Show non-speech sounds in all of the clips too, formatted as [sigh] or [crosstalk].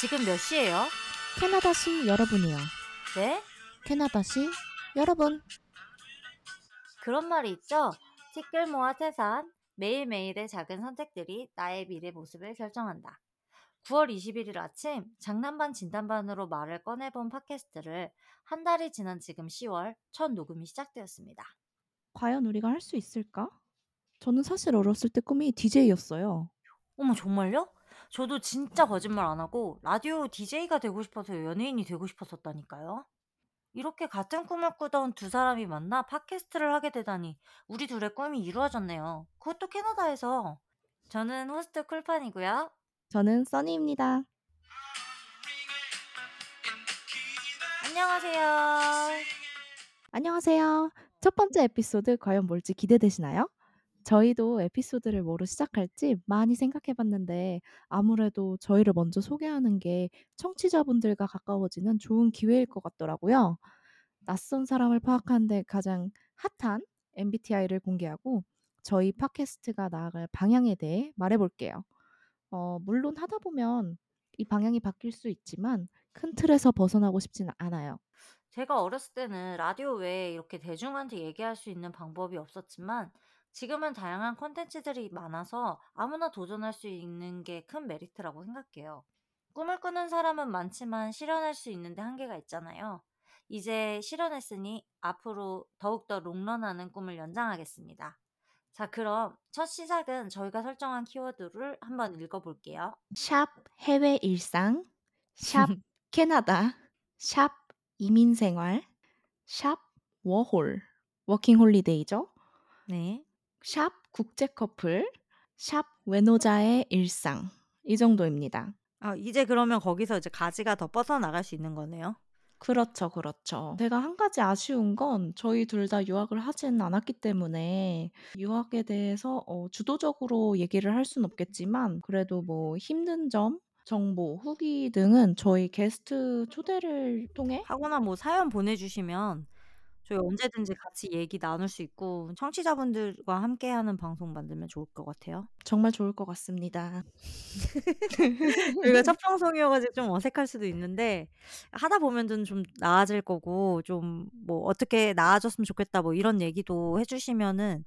지금 몇 시예요? 캐나다시 여러분이요. 네? 캐나다시 여러분. 그런 말이 있죠? 티끌 모아 태산. 매일매일의 작은 선택들이 나의 미래 모습을 결정한다. 9월 21일 아침 장난반 진단반으로 말을 꺼내본 팟캐스트를 한 달이 지난 지금 10월 첫 녹음이 시작되었습니다. 과연 우리가 할 수 있을까? 저는 사실 어렸을 때 꿈이 DJ였어요. 어머 정말요? 저도 진짜 거짓말 안 하고 라디오 DJ가 되고 싶어서 연예인이 되고 싶었었다니까요. 이렇게 같은 꿈을 꾸던 두 사람이 만나 팟캐스트를 하게 되다니 우리 둘의 꿈이 이루어졌네요. 그것도 캐나다에서. 저는 호스트 쿨판이고요. 저는 써니입니다. 안녕하세요. 안녕하세요. 첫 번째 에피소드 과연 뭘지 기대되시나요? 저희도 에피소드를 뭐로 시작할지 많이 생각해 봤는데 아무래도 저희를 먼저 소개하는 게 청취자분들과 가까워지는 좋은 기회일 것 같더라고요. 낯선 사람을 파악하는 데 가장 핫한 MBTI를 공개하고 저희 팟캐스트가 나아갈 방향에 대해 말해 볼게요. 어 물론 하다 보면 이 방향이 바뀔 수 있지만 큰 틀에서 벗어나고 싶지는 않아요. 제가 어렸을 때는 라디오 외에 이렇게 대중한테 얘기할 수 있는 방법이 없었지만 지금은 다양한 콘텐츠들이 많아서 아무나 도전할 수 있는 게 큰 메리트라고 생각해요. 꿈을 꾸는 사람은 많지만 실현할 수 있는데 한계가 있잖아요. 이제 실현했으니 앞으로 더욱더 롱런하는 꿈을 연장하겠습니다. 자, 그럼 첫 시작은 저희가 설정한 키워드를 한번 읽어볼게요. 샵 해외 일상, 샵 [laughs] 캐나다, 샵 이민 생활, 샵 워홀, 워킹 홀리데이죠. 네. 샵 국제 커플, 샵 외노자의 일상. 이 정도입니다. 아, 이제 그러면 거기서 이제 가지가 더 뻗어나갈 수 있는 거네요. 그렇죠, 그렇죠. 제가 한 가지 아쉬운 건 저희 둘 다 유학을 하지는 않았기 때문에 유학에 대해서 어, 주도적으로 얘기를 할 수는 없겠지만 그래도 뭐 힘든 점, 정보, 후기 등은 저희 게스트 초대를 통해 하거나 뭐 사연 보내주시면 저희 언제든지 같이 얘기 나눌 수 있고 청취자분들과 함께하는 방송 만들면 좋을 것 같아요. 정말 좋을 것 같습니다. [laughs] 저희가 첫 방송이어가지고 좀 어색할 수도 있는데 하다 보면은 좀 나아질 거고 좀 뭐 어떻게 나아졌으면 좋겠다 뭐 이런 얘기도 해주시면은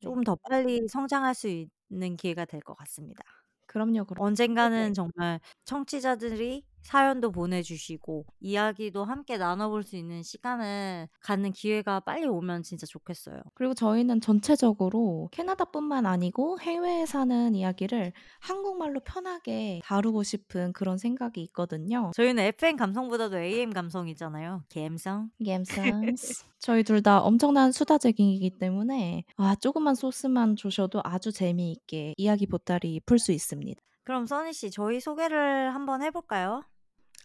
조금 더 빨리 성장할 수 있는 기회가 될 것 같습니다. 그럼요, 그럼. 언젠가는 정말 청취자들이 사연도 보내주시고 이야기도 함께 나눠볼 수 있는 시간을 갖는 기회가 빨리 오면 진짜 좋겠어요. 그리고 저희는 전체적으로 캐나다뿐만 아니고 해외에 사는 이야기를 한국말로 편하게 다루고 싶은 그런 생각이 있거든요. 저희는 FM 감성보다도 AM 감성이잖아요. 감성. 감성스. 저희 둘 다 엄청난 수다쟁이이기 때문에 아, 조그만 소스만 주셔도 아주 재미있게 이야기 보따리 풀 수 있습니다. 그럼 써니 씨 저희 소개를 한번 해볼까요?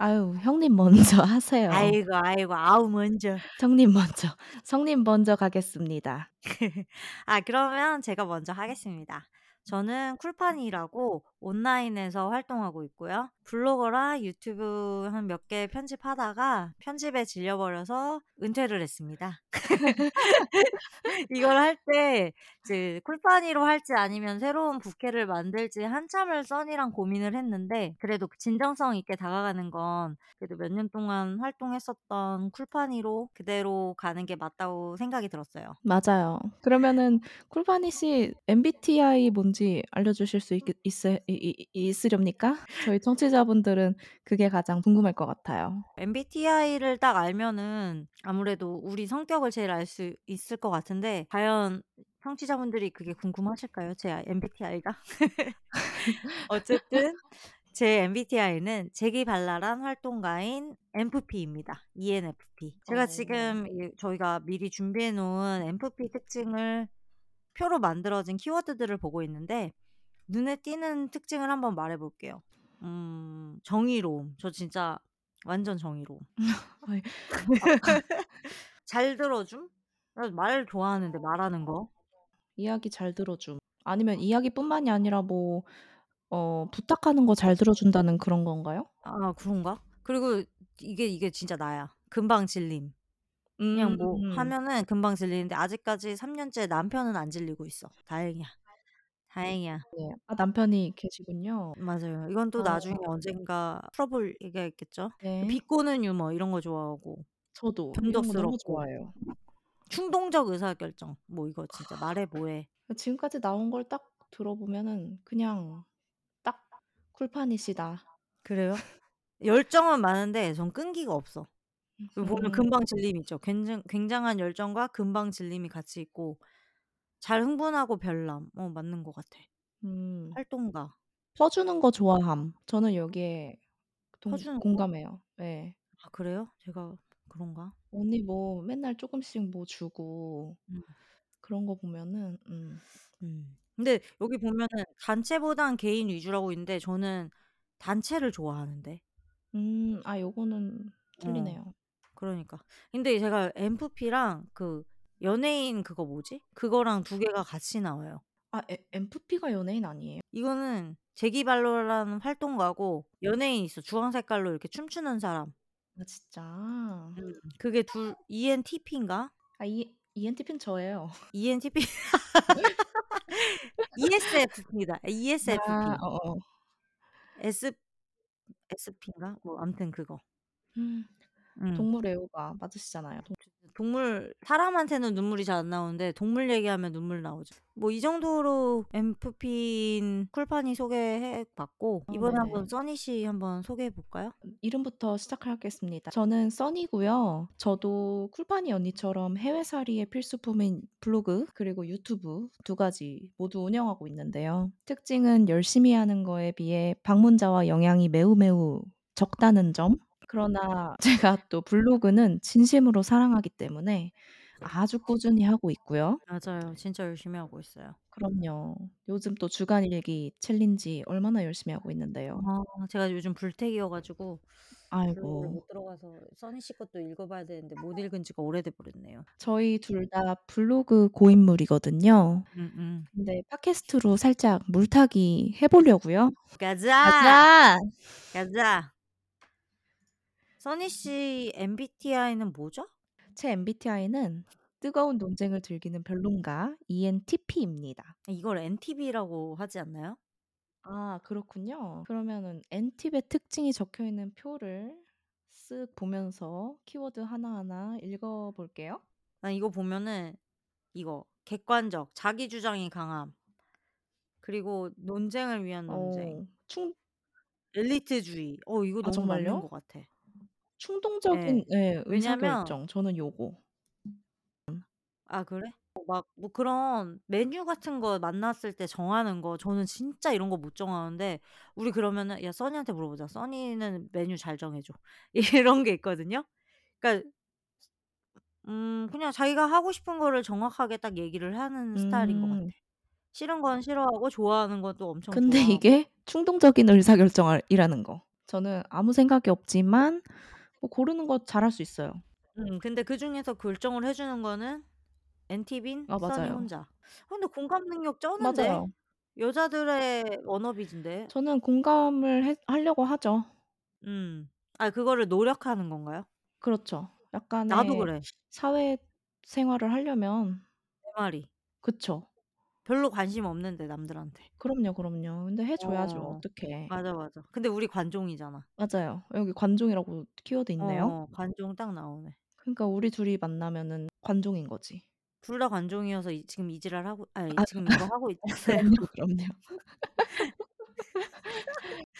아유, 형님 먼저 [laughs] 하세요. 아이고 아이고 아우 먼저. 성님 먼저. [laughs] 성님 먼저 가겠습니다. [laughs] 아 그러면 제가 먼저 하겠습니다. 저는 쿨판이라고 온라인에서 활동하고 있고요. 블로거랑 유튜브 한 몇 개 편집하다가 편집에 질려버려서 은퇴를 했습니다. [laughs] 이걸 할 때 이제 쿨판이로 할지 아니면 새로운 부캐를 만들지 한참을 써니랑 고민을 했는데 그래도 진정성 있게 다가가는 건 그래도 몇 년 동안 활동했었던 쿨판이로 그대로 가는 게 맞다고 생각이 들었어요. 맞아요. 그러면은 쿨파니 씨 MBTI 뭔지 알려주실 수 있, 있, 있, 있으렵니까? 저희 청취자분들은 그게 가장 궁금할 것 같아요. MBTI를 딱 알면은 아무래도 우리 성격을 제일 알 수 있을 것 같은데 과연 청취자분들이 그게 궁금하실까요? 제 MBTI가? [laughs] 어쨌든 제 MBTI는 재기발랄한 활동가인 NFP입니다. ENFP. 제가 어. 지금 이- 저희가 미리 준비해 놓은 NFP 특징을 표로 만들어진 키워드들을 보고 있는데 눈에 띄는 특징을 한번 말해 볼게요. 음, 정의로움. 저 진짜 완전 정의로움. [laughs] 아이, [laughs] 잘 들어줌? 나 말 좋아하는데 말하는 거. 이야기 잘 들어줌. 아니면 이야기뿐만이 아니라 뭐 어, 부탁하는 거 잘 들어준다는 그런 건가요? 아, 그런가? 그리고 이게 이게 진짜 나야. 금방 질림. 그냥 뭐 음, 하면은 금방 질리는데 아직까지 3 년째 남편은 안 질리고 있어. 다행이야. 다행이야. 네. 아 남편이 계시군요. 맞아요. 이건 또 아. 나중에 언젠가 풀어볼 얘기가 있겠죠. 네. 비꼬는 유머 이런 거 좋아하고 저도 이런 거 너무 변덕스럽고 좋아해요. 충동적 의사결정 뭐 이거 진짜 말해 뭐 해. 지금까지 나온 걸 딱 들어보면은 그냥 딱 쿨파니시다. 그래요? [laughs] 열정은 많은데 전 끈기가 없어. 그 보면 음. 금방 질림 있죠. 굉장 굉장한 열정과 금방 질림이 같이 있고 잘 흥분하고 별남. 어 맞는 것 같아. 음. 활동가. 퍼주는 거 좋아함. 저는 여기에 동 퍼주는 거? 공감해요. 예. 아 그래요? 제가 그런가? 언니 뭐 맨날 쪼끔씩 뭐 주고 음. 그런 거 보면은 음. 음. 근데 여기 보면은 단체보단 개인 위주라고 있는데 저는 단체를 좋아하는데. 음. 아 요거는 어. 틀리네요. 그러니까. 근데 제가 엠프피랑 그 연예인 그거 뭐지? 그거랑 두 개가 같이 나와요. 아에 엠프피가 연예인 아니에요? 이거는 제기발로라는 활동가고 연예인 있어. 주황 색깔로 이렇게 춤추는 사람. 아 진짜? 음. 그게 둘 ENTP인가? 아 이 ENTP는 저예요. [laughs] ENTP ESFP다. ESFP. 아 어어. S SP인가? 뭐 아무튼 그거. 음. 음. 동물 애호가 맞으시잖아요. 동 동물 사람한테는 눈물이 잘 안 나오는데 동물 얘기하면 눈물 나오죠. 뭐 이 정도로 엠프피인 쿨파니 소개해 봤고 어 이번에 네네. 한번 써니 씨 한번 소개해 볼까요? 이름부터 시작하겠습니다. 저는 써니고요. 저도 쿨파니 언니처럼 해외살이의 필수품인 블로그 그리고 유튜브 두 가지 모두 운영하고 있는데요. 특징은 열심히 하는 거에 비해 방문자와 영향이 매우 매우 적다는 점. 그러나 제가 또 블로그는 진심으로 사랑하기 때문에 아주 꾸준히 하고 있고요. 맞아요. 진짜 열심히 하고 있어요. 그럼요. 요즘 또 주간 일기 challenge 얼마나 열심히 하고 있는데요. 아 제가 요즘 블태기여 가지고 블로그를 아이고. 못 들어가서 써니 씨 것도 읽어 봐야 되는데 못 읽은 지가 오래돼 버렸네요. 저희 둘다 블로그 고인물이거든요. 음음. 근데 팟캐스트로 살짝 물타기 해 보려고요. 가자. 가자. 가자. 써니 씨 MBTI는 뭐죠? 제 MBTI는 뜨거운 논쟁을 즐기는 변론가 ENTP입니다. 이걸 NTV라고 하지 않나요? 아 그렇군요. 그러면은 N팁의 특징이 적혀 있는 표를 쓱 보면서 키워드 하나하나 읽어 볼게요. 난 이거 보면은 이거 객관적, 자기 주장이 강함. 그리고 논쟁을 위한 논쟁. 어. 충 엘리트주의. 어 이거 아 너무 맞는 정말요? 것 같아. 충동적인 예. 예 왜냐면 의사결정. 저는 요거. 아 그래? 어 막 뭐 그런 메뉴 같은 거 만났을 때 정하는 거 저는 진짜 이런 거 못 정하는데 우리 그러면은 "야 써니한테 물어보자. 써니는 메뉴 잘 정해 줘." [laughs] 이런 게 있거든요. 그러니까 음 그냥 자기가 하고 싶은 거를 정확하게 딱 얘기를 하는 스타일인 것 같아. 음. 싫은 건 싫어하고 좋아하는 건 또 엄청 근데 좋아하고. 이게 충동적인 의사결정을 이라는 거. 저는 아무 생각이 없지만 뭐 고르는 거 잘할 수 있어요. 음 근데 그중에서 결정을 해 주는 거는 NTV인 아 써니 맞아요. 혼자. 아 근데 공감 능력 쩌는데? 맞아요. 여자들의 워너비진데. 저는 공감을 해 하려고 하죠. 음. 아 그거를 노력하는 건가요? 그렇죠. 나도 약간의 그래. 사회 생활을 하려면 내 말이. 그쵸. 별로 관심 없는데 남들한테. 그럼요, 그럼요. 근데 해 줘야죠. 어. 어떡해. 맞아, 맞아. 근데 우리 관종이잖아. 맞아요. 여기 관종이라고 키워드 있네요. 어 관종 딱 나오네. 그러니까 우리 둘이 만나면은 관종인 거지. 둘 다 관종이어서 이 지금 이 지랄 하고 아니 아 지금 이거 하고 있잖아요. 그럼요, 그럼요. [laughs] [laughs]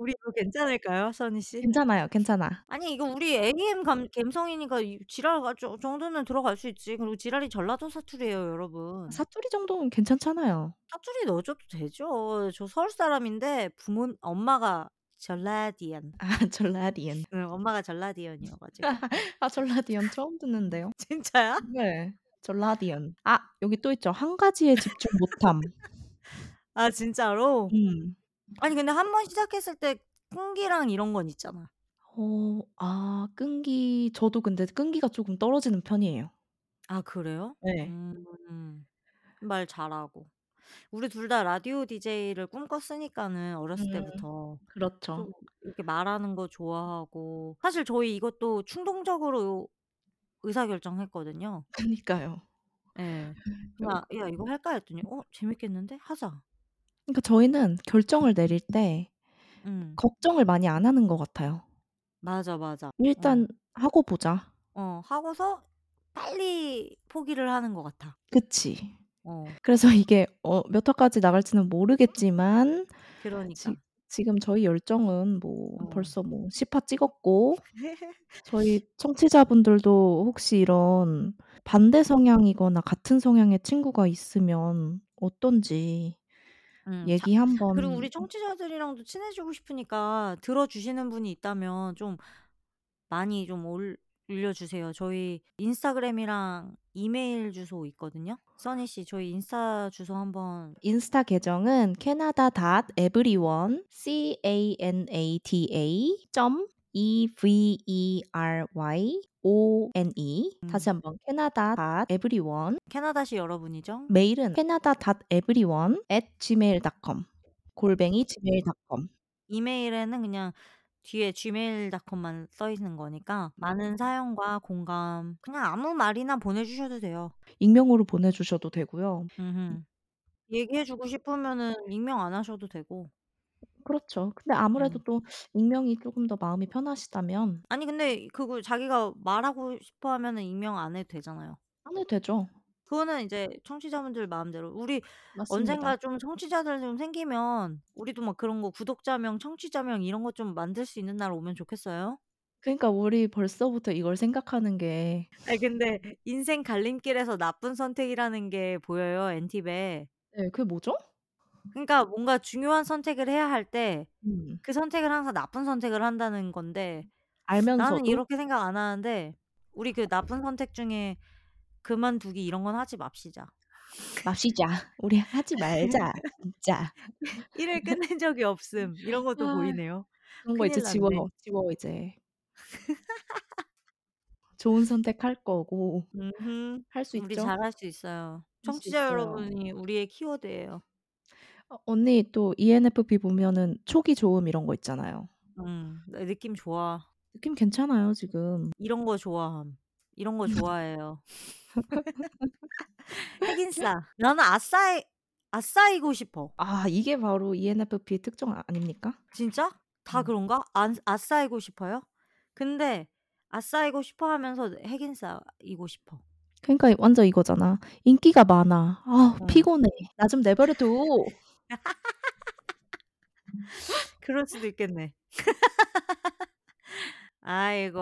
우리 이거 괜찮을까요, 써니 씨? 괜찮아요, 괜찮아. 아니 이거 우리 AM 감 감성이니까 이 지랄 가 저 정도는 들어갈 수 있지. 그리고 지랄이 전라도 사투리예요, 여러분. 사투리 정도는 괜찮잖아요. 사투리 넣어 줘도 되죠. 저 서울 사람인데 부모 엄마가 전라디안. 아 [laughs] 전라디안. 응 엄마가 전라디언이어 가지고. [laughs] 아 전라디안 처음 듣는데요. [laughs] 진짜야? 네. 전라디안. 아 여기 또 있죠. 한 가지에 집중 못함. 아 진짜로? 음. 아니 근데 한번 시작했을 때 끈기랑 이런 건 있잖아. 어 아 끈기 저도 근데 끈기가 쪼금 떨어지는 편이에요. 아 그래요? 네. 음. 말 잘하고. 우리 둘다 라디오 DJ를 꿈꿨으니까는 어렸을 음. 때부터 그렇죠. 좀 이렇게 말하는 거 좋아하고 사실 저희 이것도 충동적으로 의사결정했거든요. 그니까요. 예. 요 "야, 야 이거 할까?" 했더니 "어 재밌겠는데? 하자." 그러니까 저희는 결정을 내릴 때 음. 걱정을 많이 안 하는 것 같아요. 맞아, 맞아. 어. 일단 하고 보자. 어 하고서 빨리 포기를 하는 것 같아. 그치. 어. 그래서 [laughs] 이게 어 몇 화까지 나갈지는 모르겠지만 지 그러니까. 지금 저희 열정은 뭐 어. 벌써 뭐 10화 찍었고 [laughs] 저희 청취자분들도 혹시 이런 반대 성향이거나 같은 성향의 친구가 있으면 어떤지 음 자 얘기 그리고 한번 우리 청취자들이랑도 친해지고 싶으니까 들어주시는 분이 있다면 좀 많이 좀 올 올려주세요. 저희 인스타그램이랑 이메일 주소 있거든요. 써니 씨 저희 인스타 주소 한번 인스타 계정은 canada.everyone c a n a t a 점 e v e r y o n e 다시 음 한번 canada.everyone 캐나다시 여러분이죠? 메일은 canada.everyone@gmail.com 골뱅이 gmail.com 이메일에는 그냥 뒤에 gmail.com만 써 있는 거니까 많은 사연과 공감 그냥 아무 말이나 보내주셔도 돼요. 익명으로 보내주셔도 되고요. 음음. 얘기해 주고 싶으면은 익명 안 하셔도 되고. 그렇죠. 근데 아무래도 음. 또 익명이 쪼금 더 마음이 편하시다면 아니 근데 그거 자기가 말하고 싶어 하면은 익명 안 해도 되잖아요. 안 해도 되죠. 그거는 이제 청취자분들 마음대로. 우리 맞습니다. 언젠가 좀 청취자들 좀 생기면 우리도 막 그런 거 구독자명, 청취자명 이런 거 좀 만들 수 있는 날 오면 좋겠어요. 그러니까 우리 벌써부터 이걸 생각하는 게 아니 근데 인생 갈림길에서 나쁜 선택이라는 게 보여요, 엔팁에. 네 그게 뭐죠? 그러니까 뭔가 중요한 선택을 해야 할 때 음. 그 선택을 항상 나쁜 선택을 한다는 건데 나는 알면서도 이렇게 생각 안 하는데 우리 그 나쁜 선택 중에 그만두기 이런 건 하지 맙시자. 마시자. 우리 하지 말자 진짜. 일을 끝낸 적이 없음. 이런 것도 아 보이네요. 그런 거 이제 큰일 지워. 났네. 지워 이제. 좋은 선택할 거고 음흠. 할 수 우리 있죠. 잘할 수 있어요. 할 수 청취자 있어요. 여러분이 우리의 키워드예요. 어 언니 또 ENFP 보면은 초기 좋음 이런 거 있잖아요. 음. 내 느낌 좋아. 느낌 괜찮아요 지금. 이런 거 좋아함. 이런 거 [laughs] 좋아해요. [laughs] 핵인싸. 나는 아싸이 아싸이고 싶어. 아 이게 바로 ENFP의 특종 아 아닙니까? 진짜? 다 음. 그런가? 안 아싸이고 싶어요? 근데 아싸이고 싶어 하면서 핵인싸이고 싶어. 그러니까 완전 이거잖아. 인기가 많아. 아 어. 피곤해. 나 좀 내버려 둬. 그럴 수도 있겠네. 아이고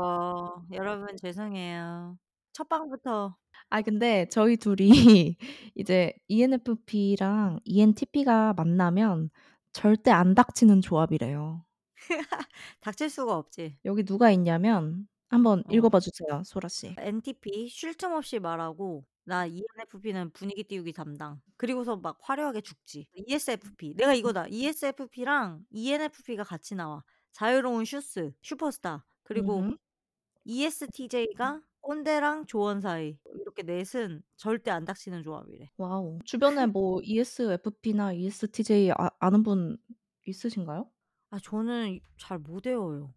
여러분 죄송해요. 첫 방부터 아 근데 저희 둘이 [laughs] 이제 ENFP랑 ENTP가 만나면 절대 안 닥치는 조합이래요. [laughs] 닥칠 수가 없지. 여기 누가 있냐면 한번 읽어 어. 봐 주세요, 소라 씨. NTP 쉴 틈 없이 말하고 나 ENFP는 분위기 띄우기 담당. 그리고서 막 화려하게 죽지. ESFP 내가 이거다. ESFP랑 ENFP가 같이 나와. 자유로운 슈스, 슈퍼스타. 그리고 음음. ESTJ가 꼰대랑 조언 사이. 이렇게 넷은 절대 안 닥치는 조합이래. 와우. 주변에 뭐 ESFP나 ESTJ 아 아는 분 있으신가요? 아 저는 잘 못 외워요.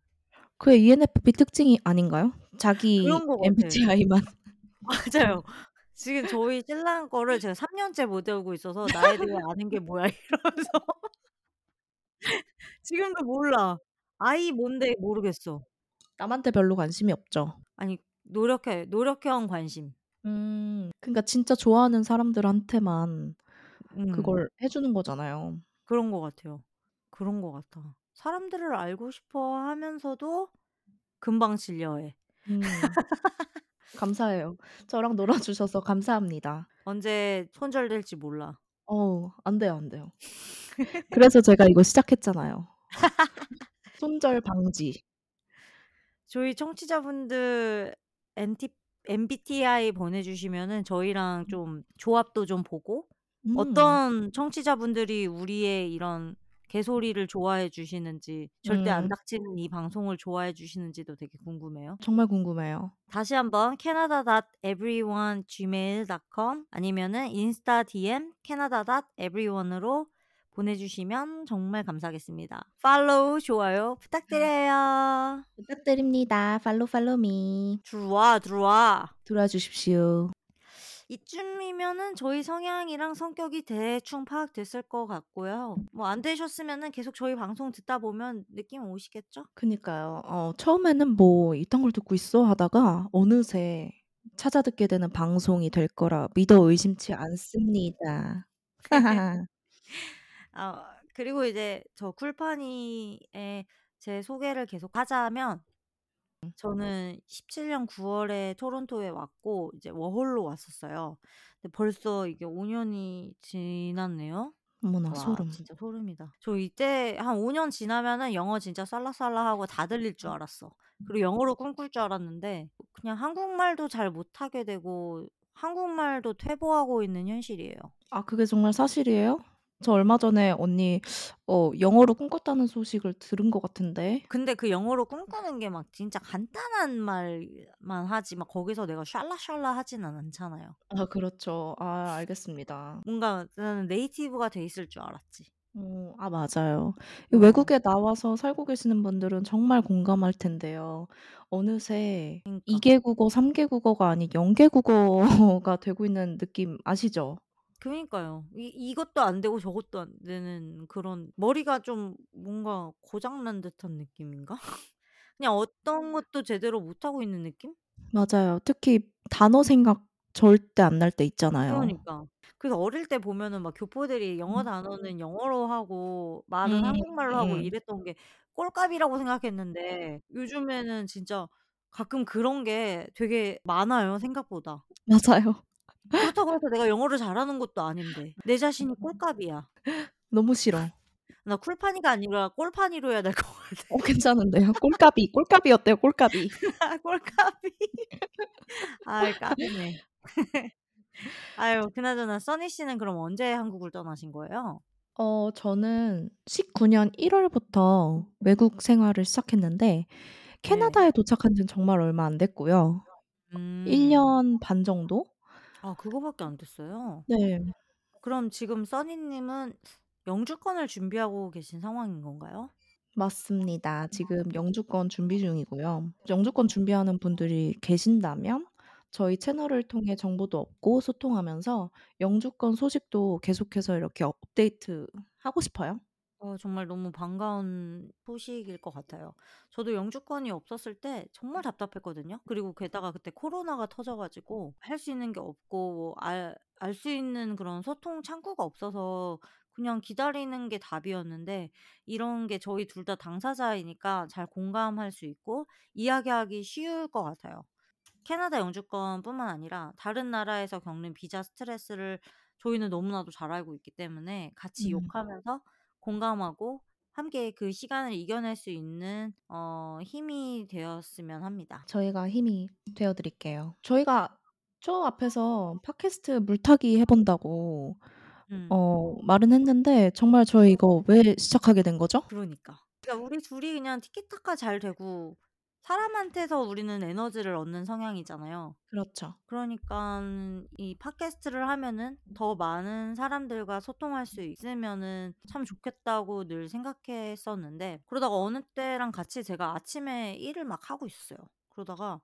그게 ENFP 특징이 아닌가요? 자기 그런 것 같아. MBTI만 [laughs] 맞아요. 지금 저희 신랑 거를 제가 3 년째 못 외우고 있어서 "나에 대해 아는 게 뭐야?" [laughs] 이러면서 지금도 몰라. I 뭔데 모르겠어. 남한테 별로 관심이 없죠. 아니 노력해 노력형 관심. 음. 그러니까 진짜 좋아하는 사람들한테만 음. 그걸 해 주는 거잖아요. 그런 것 같아요. 그런 것 같아. 사람들을 알고 싶어 하면서도 금방 질려해. 음. 감사해요. 저랑 놀아 주셔서 감사합니다. 언제 손절될지 몰라. 어우 안 돼요, 안 돼요. 그래서 제가 이거 시작했잖아요. 손절 방지. 저희 청취자분들 NT MBTI 보내주시면은 저희랑 좀 조합도 좀 보고 음. 어떤 청취자분들이 우리의 이런 개소리를 좋아해 주시는지 절대 안 음. 닥치는 이 방송을 좋아해 주시는지도 되게 궁금해요. 정말 궁금해요. 다시 한번 canada.everyone@gmail.com 아니면은 인스타 DM canada.everyone으로 보내주시면 정말 감사하겠습니다. 팔로우, 좋아요 부탁드려요. 부탁드립니다. 팔로우 팔로우 미. 들어와, 들어와. 들어와 주십시오. 이쯤이면은 저희 성향이랑 성격이 대충 파악됐을 것 같고요. 뭐 안 되셨으면은 계속 저희 방송 듣다 보면 느낌 오시겠죠? 그니까요. 어 처음에는 '뭐 이딴 걸 듣고 있어?' 하다가 어느새 찾아 듣게 되는 방송이 될 거라 믿어 의심치 않습니다. 아 [laughs] [laughs] 그리고 이제 저 쿨파니에 제 소개를 계속 하자면 저는 17년 9 월에 토론토에 왔고 이제 워홀로 왔었어요. 근데 벌써 이게 5 년이 지났네요. 어머나 와 소름. 진짜 소름이다. 저 이때 한 5 년 지나면은 영어 진짜 살라살라하고 다 들릴 줄 알았어. 그리고 영어로 꿈꿀 줄 알았는데 그냥 한국말도 잘 못하게 되고 한국말도 퇴보하고 있는 현실이에요. 아 그게 정말 사실이에요? 저 얼마 전에 언니 어 영어로 꿈꿨다는 소식을 들은 것 같은데. 근데 그 영어로 꿈꾸는 게 막 진짜 간단한 말만 하지 막 거기서 내가 샬라샬라 하지는 않잖아요. 아 그렇죠. 아 알겠습니다. 뭔가 나는 네이티브가 돼 있을 줄 알았지. 어 아 맞아요. 이 어. 외국에 나와서 살고 계시는 분들은 정말 공감할 텐데요. 어느새 2 그니까. 개국어, 3 개국어가 아닌 0 개국어가 되고 있는 느낌 아시죠? 그니까요. 이 이것도 안 되고 저것도 안 되는 그런 머리가 좀 뭔가 고장 난 듯한 느낌인가? [laughs] 그냥 어떤 것도 제대로 못하고 있는 느낌? 맞아요. 특히 단어 생각 절대 안 날 때 있잖아요. 그러니까. 그래서 어릴 때 보면은 막 교포들이 영어 음. 단어는 영어로 하고 말은 음. 한국말로 하고 이랬던 게 꼴값이라고 생각했는데 요즘에는 진짜 가끔 그런 게 되게 많아요 생각보다. 맞아요. 그렇다고 해서 내가 영어를 잘하는 것도 아닌데 내 자신이 꼴값이야. 너무 싫어. 나 쿨파니가 아니라 꼴파니로 해야 될 것 같아. 어 괜찮은데요. 꼴까비, 꼴까비 어때요? 꼴까비. 꼴값이. 아이 까비네. 아유 그나저나 써니 씨는 그럼 언제 한국을 떠나신 거예요? 어 저는 19년 1 월부터 외국 생활을 시작했는데 네. 캐나다에 도착한 지는 정말 얼마 안 됐고요. 1 음. 년반 정도? 아 그거밖에 안 됐어요? 네. 그럼 지금 써니 님은 영주권을 준비하고 계신 상황인 건가요? 맞습니다. 지금 영주권 준비 중이고요. 영주권 준비하는 분들이 계신다면 저희 채널을 통해 정보도 얻고 소통하면서 영주권 소식도 계속해서 이렇게 업데이트하고 싶어요. 어 정말 너무 반가운 소식일 것 같아요. 저도 영주권이 없었을 때 정말 답답했거든요. 그리고 게다가 그때 코로나가 터져 가지고 할 수 있는 게 없고 뭐 알 알 수 있는 그런 소통 창구가 없어서 그냥 기다리는 게 답이었는데 이런 게 저희 둘 다 당사자이니까 잘 공감할 수 있고 이야기하기 쉬울 것 같아요. 캐나다 영주권뿐만 아니라 다른 나라에서 겪는 비자 스트레스를 저희는 너무나도 잘 알고 있기 때문에 같이 음. 욕하면서 공감하고 함께 그 시간을 이겨낼 수 있는 어 힘이 되었으면 합니다. 저희가 힘이 되어 드릴게요. 저희가 저 앞에서 팟캐스트 물타기 해 본다고 음. 어 말은 했는데 정말 저희 이거 왜 시작하게 된 거죠? 그러니까. 그러니까 우리 둘이 그냥 티키타카 잘 되고 사람한테서 우리는 에너지를 얻는 성향이잖아요. 그렇죠. 그러니깐 이 팟캐스트를 하면은 더 많은 사람들과 소통할 수 있으면은 참 좋겠다고 늘 생각했었는데 그러다가 어느 때랑 같이 제가 아침에 일을 막 하고 있었어요. 그러다가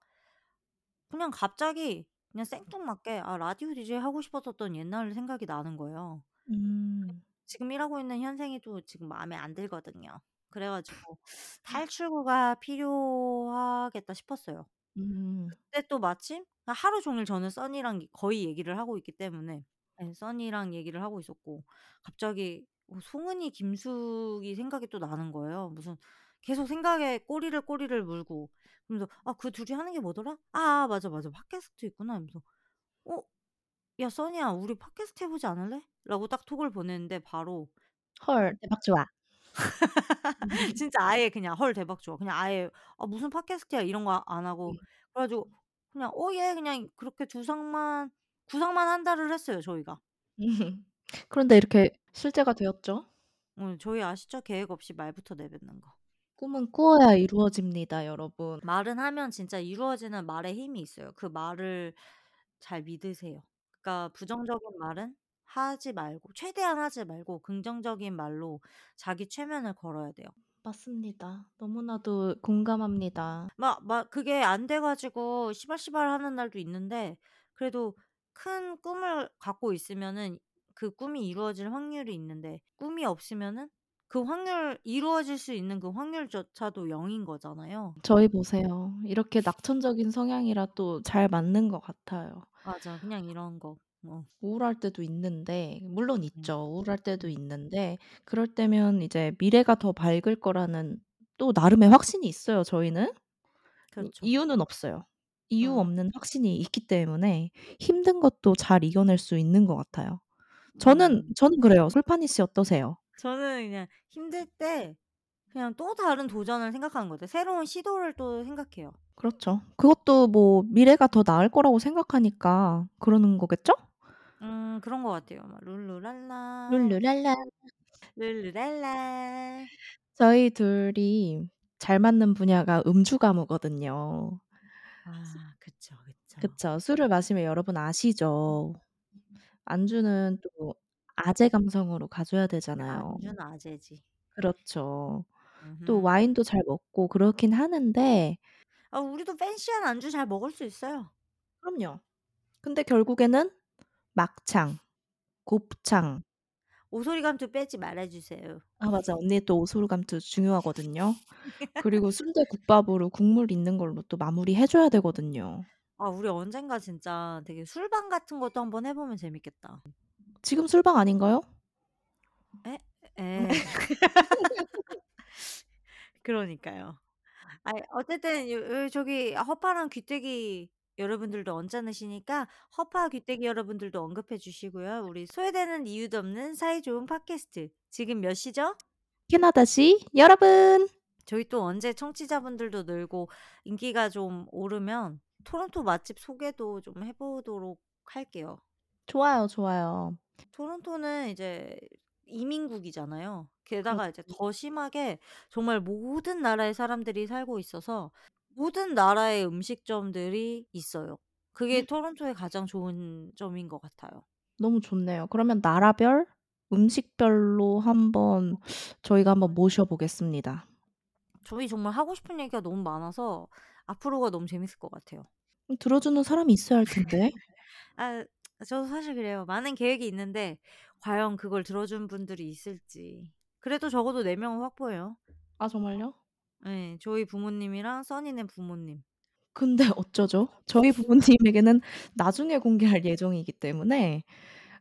그냥 갑자기 그냥 생뚱맞게 아 라디오 디제이 하고 싶었었던 옛날 생각이 나는 거예요. 음. 지금 일하고 있는 현생이 또 지금 마음에 안 들거든요. 그래 가지고 '탈출구가 필요하겠다.' 싶었어요. 음. 그때 또 마침 아 하루 종일 저는 써니랑 이 거의 얘기를 하고 있기 때문에 예 써니랑 얘기를 하고 있었고 갑자기 어 송은이, 김숙이 생각이 또 나는 거예요. 무슨 계속 생각에 꼬리를 꼬리를 물고 그러면서 '아 그 둘이 하는 게 뭐더라? 아 맞아, 맞아. 팟캐스트 있구나.' 이러면서 "어 야 써니야 우리 팟캐스트 해 보지 않을래?" 라고 딱 톡을 보냈는데 바로 헐 대박 좋아. [laughs] 진짜 아예 그냥 "헐 대박 좋아." 그냥 아예 "아 무슨 팟캐스트야." 이런 거 안 하고 그래 가지고 그냥 "어 예." 그냥 그렇게 두상만 구상만 한 달을 했어요 저희가. [laughs] 그런데 이렇게 실제가 되었죠. 어 저희 아시죠? 계획 없이 말부터 내뱉는 거. 꿈은 꾸어야 이루어집니다, 여러분. 말은 하면 진짜 이루어지는 말에 힘이 있어요. 그 말을 잘 믿으세요. 그러니까 부정적인 말은 하지 말고 최대한 하지 말고 긍정적인 말로 자기 최면을 걸어야 돼요. 맞습니다. 너무나도 공감합니다. 막 막 그게 안 돼 가지고 시발시발 하는 날도 있는데 그래도 큰 꿈을 갖고 있으면은 그 꿈이 이루어질 확률이 있는데 꿈이 없으면은 그 확률 이루어질 수 있는 그 확률조차도 0인 거잖아요. 저희 보세요. 이렇게 낙천적인 성향이라 또 잘 맞는 것 같아요. 맞아. 그냥 이런 거. 어. 우울할 때도 있는데 물론 음. 있죠. 우울할 때도 음. 있는데 그럴 때면 이제 미래가 더 밝을 거라는 또 나름의 확신이 있어요 저희는. 이 그렇죠. 이유는 없어요. 이유 어. 없는 확신이 있기 때문에 힘든 것도 잘 이겨낼 수 있는 것 같아요. 저는 음. 저는 그래요. 솔파니 씨 어떠세요? 저는 그냥 힘들 때 그냥 또 다른 도전을 생각하는 것 같아요. 새로운 시도를 또 생각해요. 그렇죠. 그것도 뭐 미래가 더 나을 거라고 생각하니까 그러는 거겠죠? 음 그런 것 같아요. 막 룰루랄라. 룰루랄라. 룰루랄라. 저희 둘이 잘 맞는 분야가 음주 가무거든요. 아 그쵸, 그쵸. 그쵸. 술을 마시면 여러분 아시죠? 안주는 또 아재 감성으로 가져야 되잖아요. 안주는 아재지. 그렇죠. 또 음음. 와인도 잘 먹고 그렇긴 하는데 아 우리도 팬시한 안주 잘 먹을 수 있어요. 그럼요. 근데 결국에는 막창, 곱창 오소리감투 빼지 말아 주세요. 아 맞아. 언니 또 오소리감투 중요하거든요. [laughs] 그리고 순대국밥으로 국물 있는 걸로 또 마무리해 줘야 되거든요. 아 우리 언젠가 진짜 되게 술방 같은 것도 한번 해 보면 재밌겠다. 지금 술방 아닌가요? 에? 예. [laughs] [laughs] [laughs] 그러니까요. 아이 어쨌든 요 요 저기 허파랑 귀때기 여러분들도 언짢으시니까 허파 귀때기 여러분들도 언급해 주시고요. 우리 소외되는 이유도 없는 사이 좋은 팟캐스트 지금 몇 시죠? 캐나다 시 여러분. 저희 또 언제 청취자분들도 늘고 인기가 좀 오르면 토론토 맛집 소개도 좀 해 보도록 할게요. 좋아요, 좋아요. 토론토는 이제 이민국이잖아요. 게다가 이제 그렇죠. 더 심하게 정말 모든 나라의 사람들이 살고 있어서 모든 나라의 음식점들이 있어요. 그게 토론토의 가장 좋은 점인 것 같아요. 너무 좋네요. 그러면 나라별, 음식별로 한번 저희가 한번 모셔 보겠습니다. 저희 정말 하고 싶은 얘기가 너무 많아서 앞으로가 너무 재밌을 것 같아요. 음 들어주는 사람이 있어야 할 텐데. [laughs] 아 저도 사실 그래요. 많은 계획이 있는데 과연 그걸 들어준 분들이 있을지. 그래도 적어도 4 명은 확보해요. 아 정말요? 예. 저희 부모님이랑 써니네 부모님. 근데 어쩌죠? 저희 부모님에게는 나중에 공개할 예정이기 때문에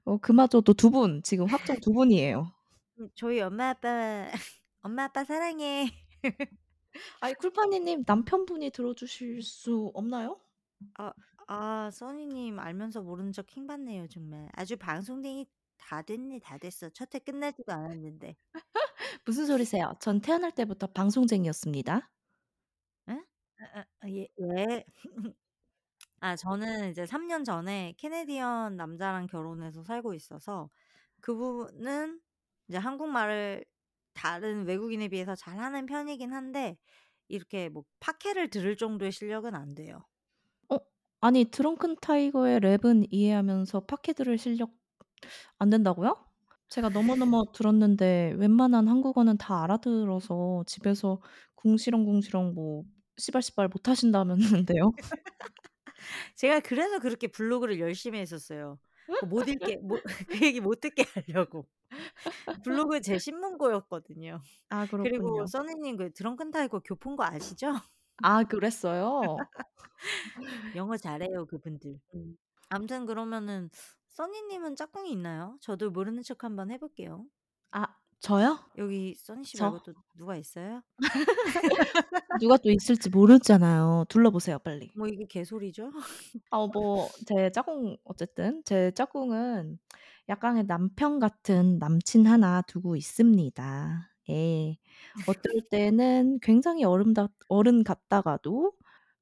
어 그마저도 2 분 지금 확정 2 분이에요. 음 저희 엄마 아빠 [laughs] "엄마 아빠 사랑해." [laughs] 아이 쿨파니 님 남편분이 들어주실 수 없나요? 아 아 써니 님 알면서 모르는 척킹 받네요 정말. 아주 방송댕이 다 됐네 다 됐어. 첫 회 끝나지도 않았는데. [laughs] 무슨 소리세요? 전 태어날 때부터 방송쟁이였습니다. 예? 아아 아 예 예. [laughs] 아 저는 이제 3 년 전에 캐네디언 남자랑 결혼해서 살고 있어서 그분은 이제 한국말을 다른 외국인에 비해서 잘하는 편이긴 한데 이렇게 뭐 파케를 들을 정도의 실력은 안 돼요. 어 아니 드렁큰 타이거의 랩은 이해하면서 파케 들을 실력 안 된다고요? 제가 너무너무 들었는데 웬만한 한국어는 다 알아들어서 집에서 궁시렁궁시렁 뭐 씨발씨발 못 하신다면는데요. [laughs] 제가 그래서 그렇게 블로그를 열심히 했었어요. 그 못 읽게 못 [laughs] 그 얘기 못 듣게 하려고. 블로그 제 신문고였거든요. 아 그리고 그렇군요. 써니님 그 드렁큰 타이거 교포인 거 아시죠? 아 그랬어요? [laughs] 영어 잘해요 그분들. 음. 아무튼 그러면은 써니 님은 짝꿍이 있나요? 저도 모르는 척 한번 해 볼게요. 아 저요? 여기 써니 씨 말고 저? 또 누가 있어요? [laughs] 누가 또 있을지 모르잖아요. 둘러보세요 빨리. 뭐 이게 개소리죠? 어 [laughs] 뭐 제 짝꿍 어쨌든 제 짝꿍은 약간의 남편 같은 남친 하나 두고 있습니다. 예. 어떨 때는 굉장히 어른다 어른 같다가도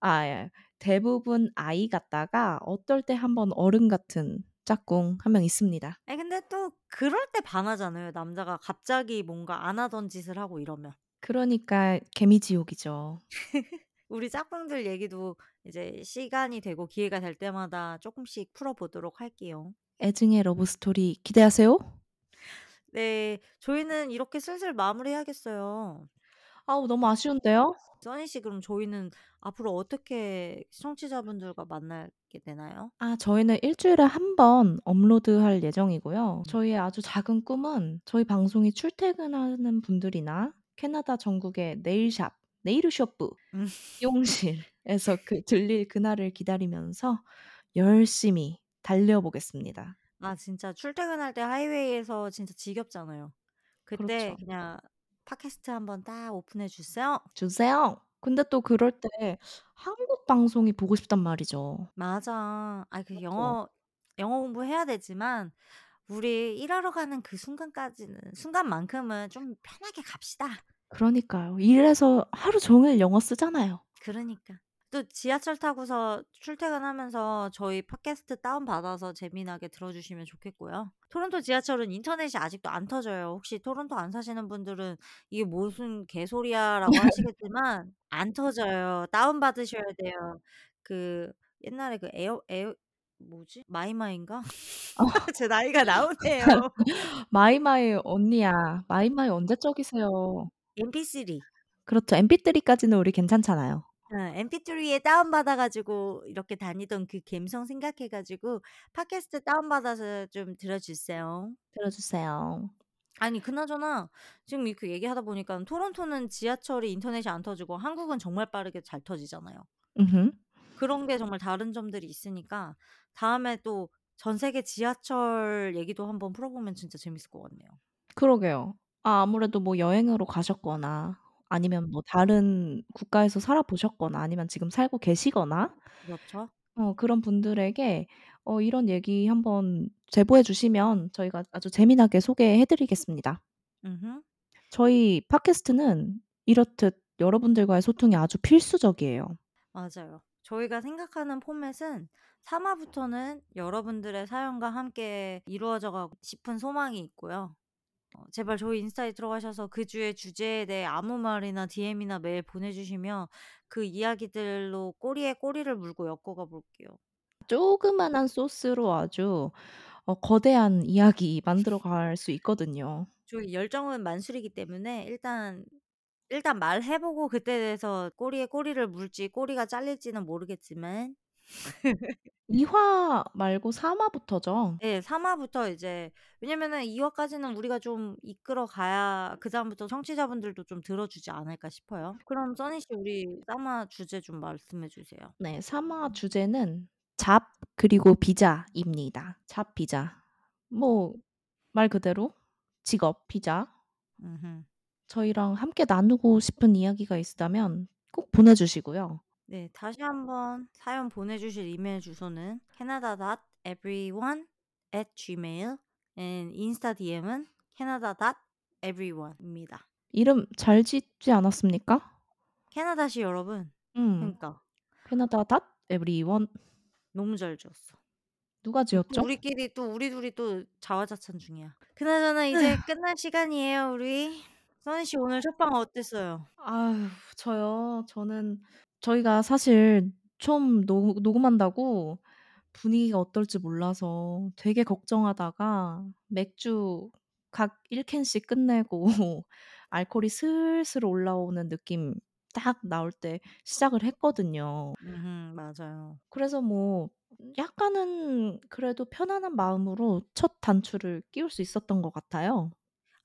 아 예 대부분 아이 같다가 어떨 때 한번 어른 같은 짝꿍 한명 있습니다. 아니 근데 또 그럴 때 반하잖아요. 남자가 갑자기 뭔가 안 하던 짓을 하고 이러면. 그러니까 개미지옥이죠. [laughs] 우리 짝꿍들 얘기도 이제 시간이 되고 기회가 될 때마다 쪼끔씩 풀어 보도록 할게요. 애증의 러브 스토리 기대하세요. 네. 저희는 이렇게 슬슬 마무리해야겠어요. 아우 너무 아쉬운데요. 써니 씨 그럼 저희는 앞으로 어떻게 청취자분들과 만나게 되나요? 아 저희는 1 주일에 1 번 업로드할 예정이고요. 음. 저희의 아주 작은 꿈은 저희 방송이 출퇴근하는 분들이나 캐나다 전국의 네일샵 네이르쇼프 음. 미용실에서 그 들릴 그날을 기다리면서 열심히 달려 보겠습니다. 아 진짜 출퇴근할 때 하이웨이에서 진짜 지겹잖아요. 그때 그렇죠. 그냥 팟캐스트 한번 딱 오픈해 주세요. 주세요. 근데 또 그럴 때 한국 방송이 보고 싶단 말이죠. 맞아. 아 그 그렇죠. 영어 영어 공부해야 되지만 우리 일하러 가는 그 순간까지는 순간만큼은 좀 편하게 갑시다. 그러니까요. 일해서 하루 종일 영어 쓰잖아요. 그러니까. 또 지하철 타고서 출퇴근하면서 저희 팟캐스트 다운받아서 재미나게 들어주시면 좋겠고요. 토론토 지하철은 인터넷이 아직도 안 터져요. 혹시 토론토 안 사시는 분들은 '이게 무슨 개소리야.'라고 [laughs] 하시겠지만 안 터져요. 다운받으셔야 돼요. 그 옛날에 그 에어 에어 뭐지? 마이마이인가? 어. [laughs] 제 나이가 나오네요. [laughs] 마이마이 언니야. 마이마이 언제 적이세요. MP3. 그렇죠. MP3까지는 우리 괜찮잖아요. 어 MP3에 다운 받아 가지고 이렇게 다니던 그 감성 생각해 가지고 팟캐스트 다운 받아서 좀 들어 주세요. 들어 주세요. 아니 그나저나 지금 이렇게 얘기하다 보니깐 토론토는 지하철이 인터넷이 안 터지고 한국은 정말 빠르게 잘 터지잖아요. 으흠. 그런 게 정말 다른 점들이 있으니까 다음에 또 전 세계 지하철 얘기도 한번 풀어보면 진짜 재밌을 것 같네요. 그러게요. 아 아무래도 뭐 여행으로 가셨거나 아니면 뭐 다른 국가에서 살아 보셨거나 아니면 지금 살고 계시거나 그렇죠. 어 그런 분들에게 어 이런 얘기 한번 제보해 주시면 저희가 아주 재미나게 소개해 드리겠습니다. 저희 팟캐스트는 이렇듯 여러분들과의 소통이 아주 필수적이에요. 맞아요. 저희가 생각하는 포맷은 3 화부터는 여러분들의 사연과 함께 이루어져 가고 싶은 소망이 있고요. 어 제발 저희 인스타에 들어가셔서 그 주의 주제에 대해 아무 말이나 DM이나 메일 보내주시면 그 이야기들로 꼬리에 꼬리를 물고 엮어가 볼게요. 조그마한 소스로 아주 어 거대한 이야기 만들어 갈 수 있거든요. 저희 열정은 만술이기 때문에 일단 일단 말해 보고 그때에 대해서 꼬리에 꼬리를 물지 꼬리가 잘릴지는 모르겠지만 [laughs] 2 화 말고 3 화부터죠. 예. 3 화부터 이제 왜냐면은 2 화까지는 우리가 좀 이끌어 가야 그다음부터 청취자분들도 좀 들어주지 않을까 싶어요. 그럼 써니 씨 우리 3 화 주제 좀 말씀해 주세요. 네. 3 화 주제는 잡 그리고 비자입니다. 잡 비자. 뭐 말 그대로 직업 비자. 저희랑 함께 나누고 싶은 이야기가 있다면 꼭 보내 주시고요. 네. 다시 한번 사연 보내주실 이메일 주소는 canada.everyone@gmail and 인스타 DM은 canada.everyone입니다. 이름 잘 짓지 않았습니까? 캐나다시 여러분. 음. 그니까. canada.everyone. 너무 잘 지었어. 누가 지었죠? 우리끼리 또 우리 둘이 또 자화자찬 중이야. 그나저나 이제 [laughs] 끝날 시간이에요 우리. 써니 씨 오늘 첫방 어땠어요? 아유 저요? 저는 저희가 사실 처음 녹 녹음한다고 분위기가 어떨지 몰라서 되게 걱정하다가 맥주 각 1 캔씩 끝내고 [laughs] 알코올이 슬슬 올라오는 느낌 딱 나올 때 시작을 했거든요. 으흠. 맞아요. 그래서 뭐 약간은 그래도 편안한 마음으로 첫 단추를 끼울 수 있었던 것 같아요.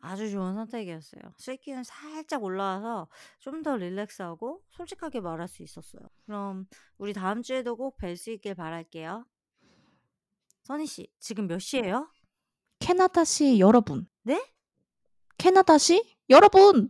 아주 좋은 선택이었어요. 술기운 살짝 올라와서 좀 더 릴렉스하고 솔직하게 말할 수 있었어요. 그럼 우리 다음 주에도 꼭 뵐 수 있길 바랄게요. 써니 씨 지금 몇 시예요? 캐나다시 여러분. 네? 캐나다시 여러분!